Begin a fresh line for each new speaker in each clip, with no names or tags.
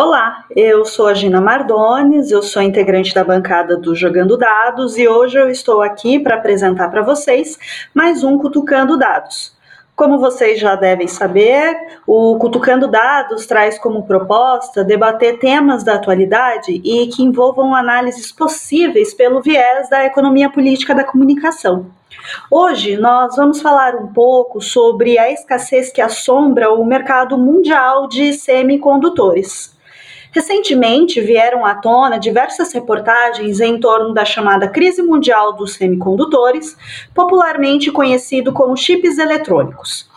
Olá, eu sou a Gina Mardones, eu sou integrante da bancada do Jogando Dados e hoje eu estou aqui para apresentar para vocês mais um Cutucando Dados. Como vocês já devem saber, o Cutucando Dados traz como proposta debater temas da atualidade e que envolvam análises possíveis pelo viés da economia política da comunicação. Hoje nós vamos falar um pouco sobre a escassez que assombra o mercado mundial de semicondutores. Recentemente vieram à tona diversas reportagens em torno da chamada crise mundial dos semicondutores, popularmente conhecido como chips eletrônicos.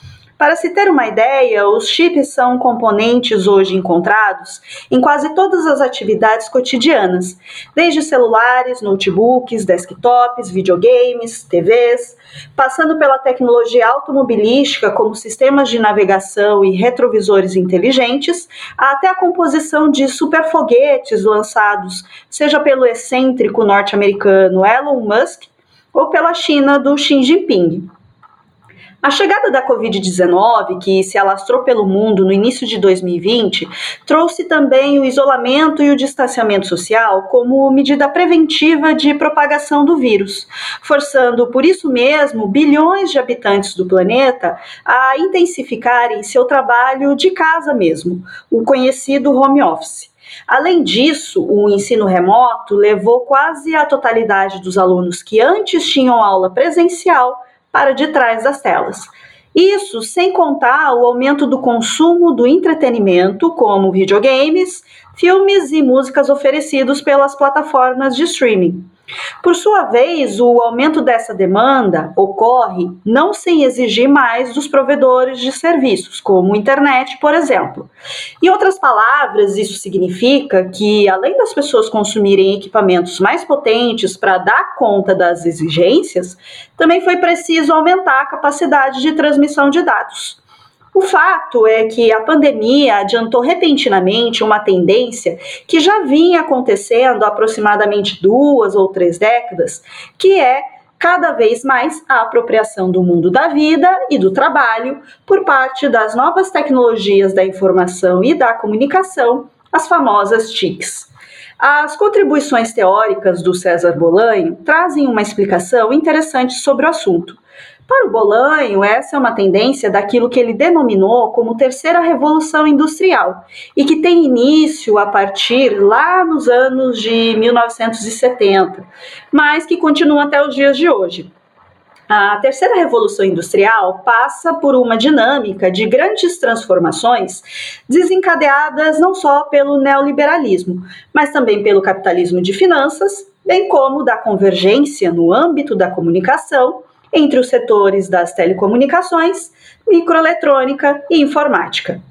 Para se ter uma ideia, os chips são componentes hoje encontrados em quase todas as atividades cotidianas, desde celulares, notebooks, desktops, videogames, TVs, passando pela tecnologia automobilística, como sistemas de navegação e retrovisores inteligentes, até a composição de superfoguetes lançados, seja pelo excêntrico norte-americano Elon Musk ou pela China do Xi Jinping. A chegada da Covid-19, que se alastrou pelo mundo no início de 2020, trouxe também o isolamento e o distanciamento social como medida preventiva de propagação do vírus, forçando, por isso mesmo, bilhões de habitantes do planeta a intensificarem seu trabalho de casa mesmo, o conhecido home office. Além disso, o ensino remoto levou quase a totalidade dos alunos que antes tinham aula presencial para de trás das telas. Isso sem contar o aumento do consumo do entretenimento, como videogames, filmes e músicas oferecidos pelas plataformas de streaming. Por sua vez, o aumento dessa demanda ocorre não sem exigir mais dos provedores de serviços, como internet, por exemplo. Em outras palavras, isso significa que, além das pessoas consumirem equipamentos mais potentes para dar conta das exigências, também foi preciso aumentar a capacidade de transmissão de dados. O fato é que a pandemia adiantou repentinamente uma tendência que já vinha acontecendo há aproximadamente duas ou três décadas, que é cada vez mais a apropriação do mundo da vida e do trabalho por parte das novas tecnologias da informação e da comunicação, as famosas TICs. As contribuições teóricas do César Bolanho trazem uma explicação interessante sobre o assunto. Para o Bolanho, essa é uma tendência daquilo que ele denominou como terceira revolução industrial e que tem início a partir lá nos anos de 1970, mas que continua até os dias de hoje. A terceira revolução industrial passa por uma dinâmica de grandes transformações desencadeadas não só pelo neoliberalismo, mas também pelo capitalismo de finanças, bem como da convergência no âmbito da comunicação entre os setores das telecomunicações, microeletrônica e informática.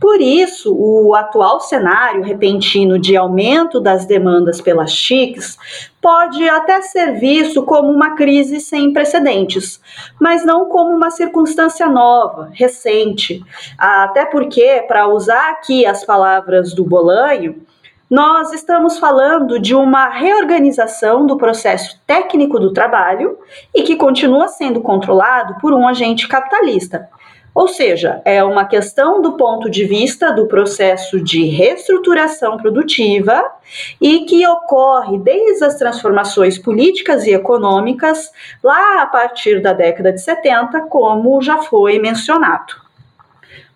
Por isso, o atual cenário repentino de aumento das demandas pelas chics pode até ser visto como uma crise sem precedentes, mas não como uma circunstância nova, recente. Até porque, para usar aqui as palavras do Bolanho, nós estamos falando de uma reorganização do processo técnico do trabalho e que continua sendo controlado por um agente capitalista. Ou seja, é uma questão do ponto de vista do processo de reestruturação produtiva e que ocorre desde as transformações políticas e econômicas lá a partir da década de 70, como já foi mencionado.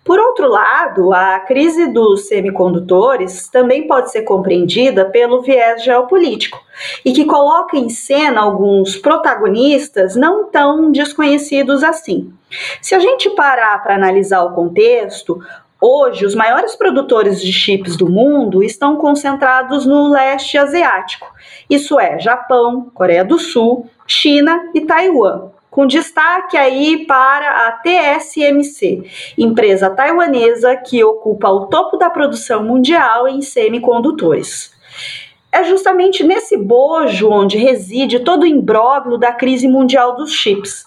Por outro lado, a crise dos semicondutores também pode ser compreendida pelo viés geopolítico e que coloca em cena alguns protagonistas não tão desconhecidos assim. Se a gente parar para analisar o contexto, Hoje, os maiores produtores de chips do mundo estão concentrados no leste asiático, isso é, Japão, Coreia do Sul, China e Taiwan com destaque aí para a TSMC, empresa taiwanesa que ocupa o topo da produção mundial em semicondutores. É justamente nesse bojo onde reside todo o imbróglio da crise mundial dos chips.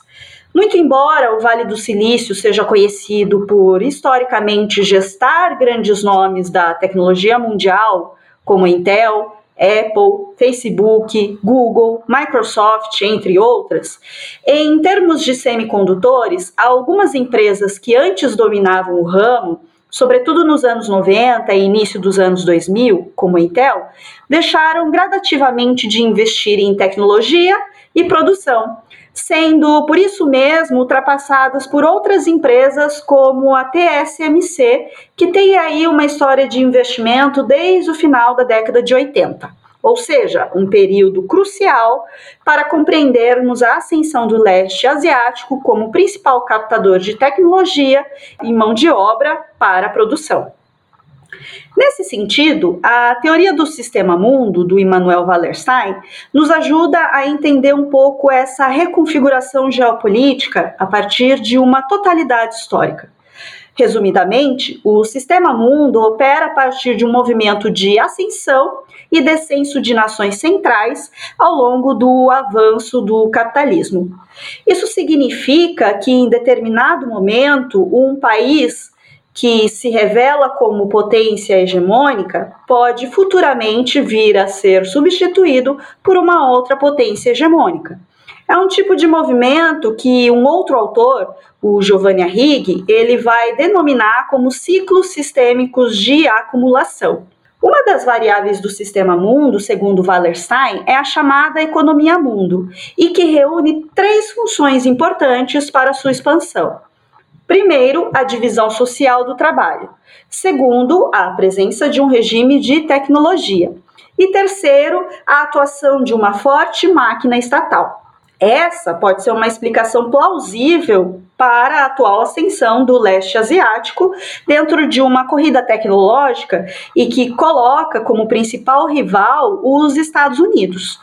Muito embora o Vale do Silício seja conhecido por historicamente gestar grandes nomes da tecnologia mundial, como Intel, Apple, Facebook, Google, Microsoft, entre outras. Em termos de semicondutores, algumas empresas que antes dominavam o ramo sobretudo nos anos 90 e início dos anos 2000, como a Intel, deixaram gradativamente de investir em tecnologia e produção, sendo por isso mesmo ultrapassadas por outras empresas como a TSMC, que tem aí uma história de investimento desde o final da década de 80 ou seja, um período crucial para compreendermos a ascensão do leste asiático como principal captador de tecnologia e mão de obra para a produção. Nesse sentido, a teoria do sistema mundo do Immanuel Wallerstein nos ajuda a entender um pouco essa reconfiguração geopolítica a partir de uma totalidade histórica. Resumidamente, o sistema mundo opera a partir de um movimento de ascensão e descenso de nações centrais ao longo do avanço do capitalismo. Isso significa que, em determinado momento, um país que se revela como potência hegemônica pode futuramente vir a ser substituído por uma outra potência hegemônica. É um tipo de movimento que um outro autor, o Giovanni Arrighi, ele vai denominar como ciclos sistêmicos de acumulação. Uma das variáveis do sistema mundo, segundo Wallerstein, é a chamada economia mundo, e que reúne três funções importantes para sua expansão. Primeiro, a divisão social do trabalho. Segundo, a presença de um regime de tecnologia. E terceiro, a atuação de uma forte máquina estatal. Essa pode ser uma explicação plausível para a atual ascensão do leste asiático dentro de uma corrida tecnológica e que coloca como principal rival os Estados Unidos.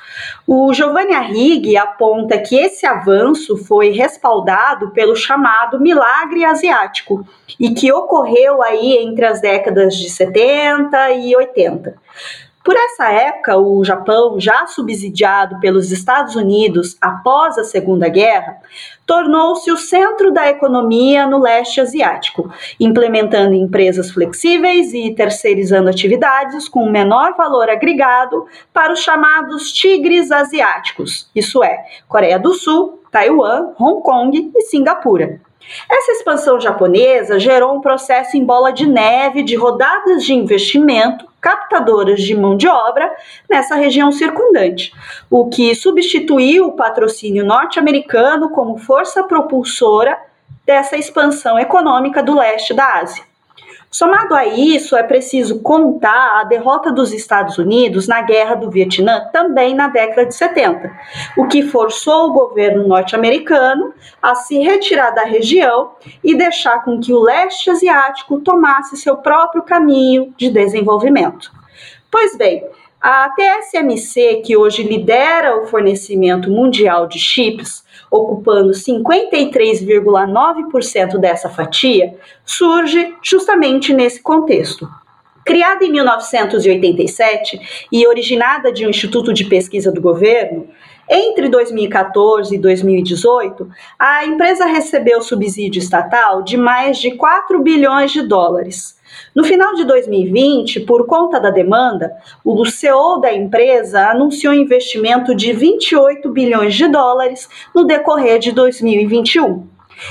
O Giovanni Arrighi aponta que esse avanço foi respaldado pelo chamado milagre asiático e que ocorreu aí entre as décadas de 70 e 80. Por essa época, o Japão, já subsidiado pelos Estados Unidos após a Segunda Guerra, tornou-se o centro da economia no leste asiático, implementando empresas flexíveis e terceirizando atividades com menor valor agregado para os chamados tigres asiáticos, isso é, Coreia do Sul, Taiwan, Hong Kong e Singapura. Essa expansão japonesa gerou um processo em bola de neve de rodadas de investimento captadoras de mão de obra nessa região circundante, o que substituiu o patrocínio norte-americano como força propulsora dessa expansão econômica do leste da Ásia. Somado a isso, é preciso contar a derrota dos Estados Unidos na Guerra do Vietnã também na década de 70, o que forçou o governo norte-americano a se retirar da região e deixar com que o leste asiático tomasse seu próprio caminho de desenvolvimento. Pois bem, a TSMC, que hoje lidera o fornecimento mundial de chips, ocupando 53,9% dessa fatia, surge justamente nesse contexto. Criada em 1987 e originada de um instituto de pesquisa do governo, entre 2014 e 2018, a empresa recebeu subsídio estatal de mais de 4 bilhões de dólares no final de 2020, por conta da demanda, o CEO da empresa anunciou investimento de 28 bilhões de dólares no decorrer de 2021.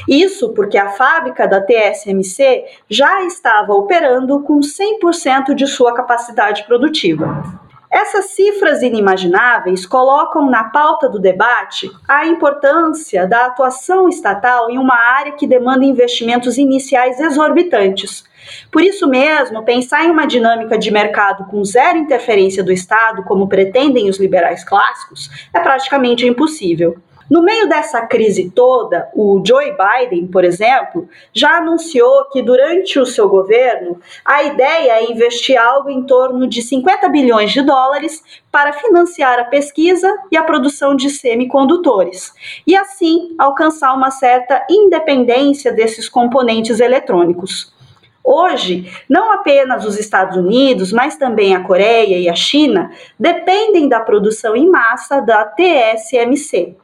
Isso porque a fábrica da TSMC já estava operando com 100% de sua capacidade produtiva. Essas cifras inimagináveis colocam na pauta do debate a importância da atuação estatal em uma área que demanda investimentos iniciais exorbitantes. Por isso mesmo, pensar em uma dinâmica de mercado com zero interferência do Estado, como pretendem os liberais clássicos, é praticamente impossível. No meio dessa crise toda, o Joe Biden, por exemplo, já anunciou que durante o seu governo a ideia é investir algo em torno de 50 bilhões de dólares para financiar a pesquisa e a produção de semicondutores e assim alcançar uma certa independência desses componentes eletrônicos. Hoje, não apenas os Estados Unidos, mas também a Coreia e a China dependem da produção em massa da TSMC.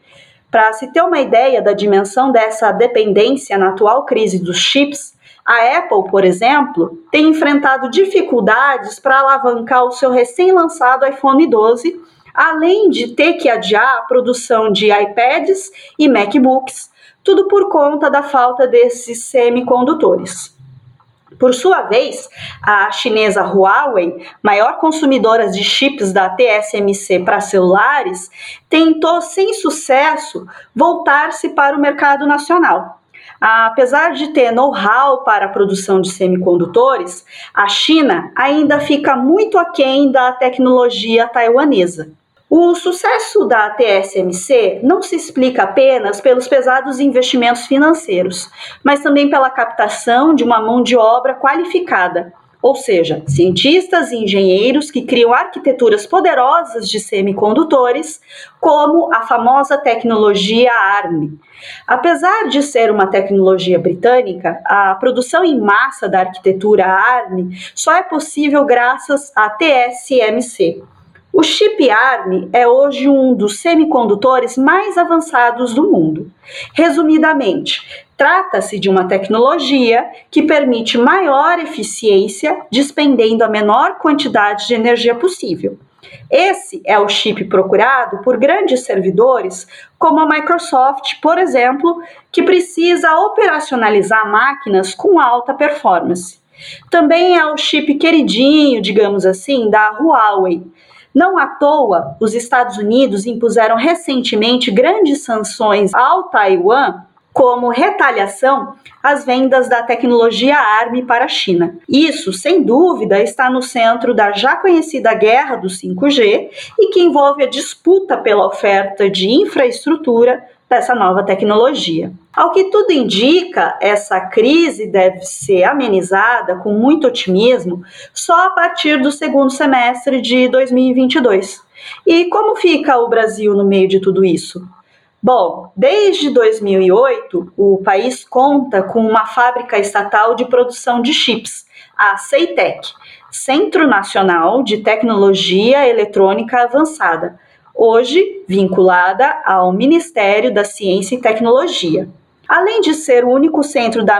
Para se ter uma ideia da dimensão dessa dependência na atual crise dos chips, a Apple, por exemplo, tem enfrentado dificuldades para alavancar o seu recém-lançado iPhone 12, além de ter que adiar a produção de iPads e MacBooks, tudo por conta da falta desses semicondutores. Por sua vez, a chinesa Huawei, maior consumidora de chips da TSMC para celulares, tentou sem sucesso voltar-se para o mercado nacional. Apesar de ter know-how para a produção de semicondutores, a China ainda fica muito aquém da tecnologia taiwanesa. O sucesso da TSMC não se explica apenas pelos pesados investimentos financeiros, mas também pela captação de uma mão de obra qualificada, ou seja, cientistas e engenheiros que criam arquiteturas poderosas de semicondutores, como a famosa tecnologia ARM. Apesar de ser uma tecnologia britânica, a produção em massa da arquitetura ARM só é possível graças à TSMC. O chip ARM é hoje um dos semicondutores mais avançados do mundo. Resumidamente, trata-se de uma tecnologia que permite maior eficiência, despendendo a menor quantidade de energia possível. Esse é o chip procurado por grandes servidores, como a Microsoft, por exemplo, que precisa operacionalizar máquinas com alta performance. Também é o chip queridinho, digamos assim, da Huawei, não à toa, os Estados Unidos impuseram recentemente grandes sanções ao Taiwan como retaliação às vendas da tecnologia ARM para a China. Isso, sem dúvida, está no centro da já conhecida guerra do 5G e que envolve a disputa pela oferta de infraestrutura dessa nova tecnologia. Ao que tudo indica, essa crise deve ser amenizada com muito otimismo só a partir do segundo semestre de 2022. E como fica o Brasil no meio de tudo isso? Bom, desde 2008, o país conta com uma fábrica estatal de produção de chips, a CEITEC, Centro Nacional de Tecnologia Eletrônica Avançada, hoje vinculada ao Ministério da Ciência e Tecnologia. Além de ser o único centro da,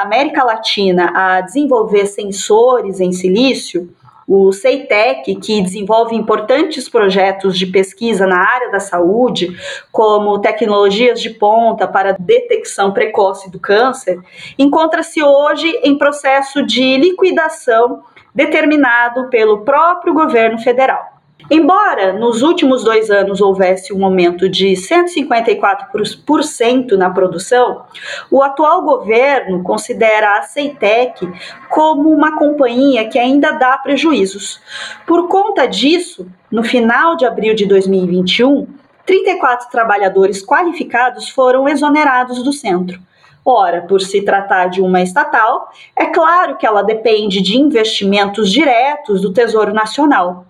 América Latina a desenvolver sensores em silício, o CEITEC, que desenvolve importantes projetos de pesquisa na área da saúde, como tecnologias de ponta para detecção precoce do câncer, encontra-se hoje em processo de liquidação determinado pelo próprio governo federal. Embora nos últimos dois anos houvesse um aumento de 154% na produção, o atual governo considera a Ceitec como uma companhia que ainda dá prejuízos. Por conta disso, no final de abril de 2021, 34 trabalhadores qualificados foram exonerados do centro. Ora, por se tratar de uma estatal, é claro que ela depende de investimentos diretos do Tesouro Nacional.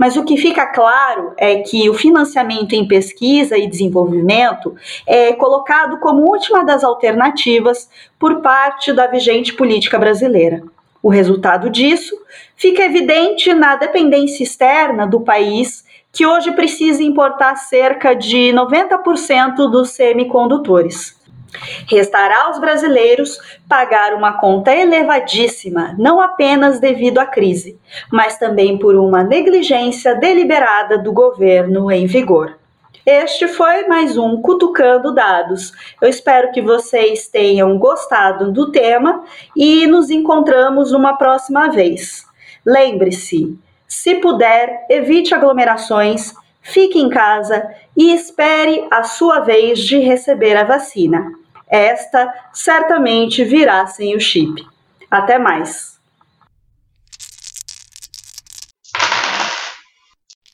Mas o que fica claro é que o financiamento em pesquisa e desenvolvimento é colocado como última das alternativas por parte da vigente política brasileira. O resultado disso fica evidente na dependência externa do país, que hoje precisa importar cerca de 90% dos semicondutores. Restará aos brasileiros pagar uma conta elevadíssima, não apenas devido à crise, mas também por uma negligência deliberada do governo em vigor. Este foi mais um Cutucando Dados. Eu espero que vocês tenham gostado do tema e nos encontramos uma próxima vez. Lembre-se, se puder, evite aglomerações, fique em casa e espere a sua vez de receber a vacina esta certamente virá sem o chip. Até mais!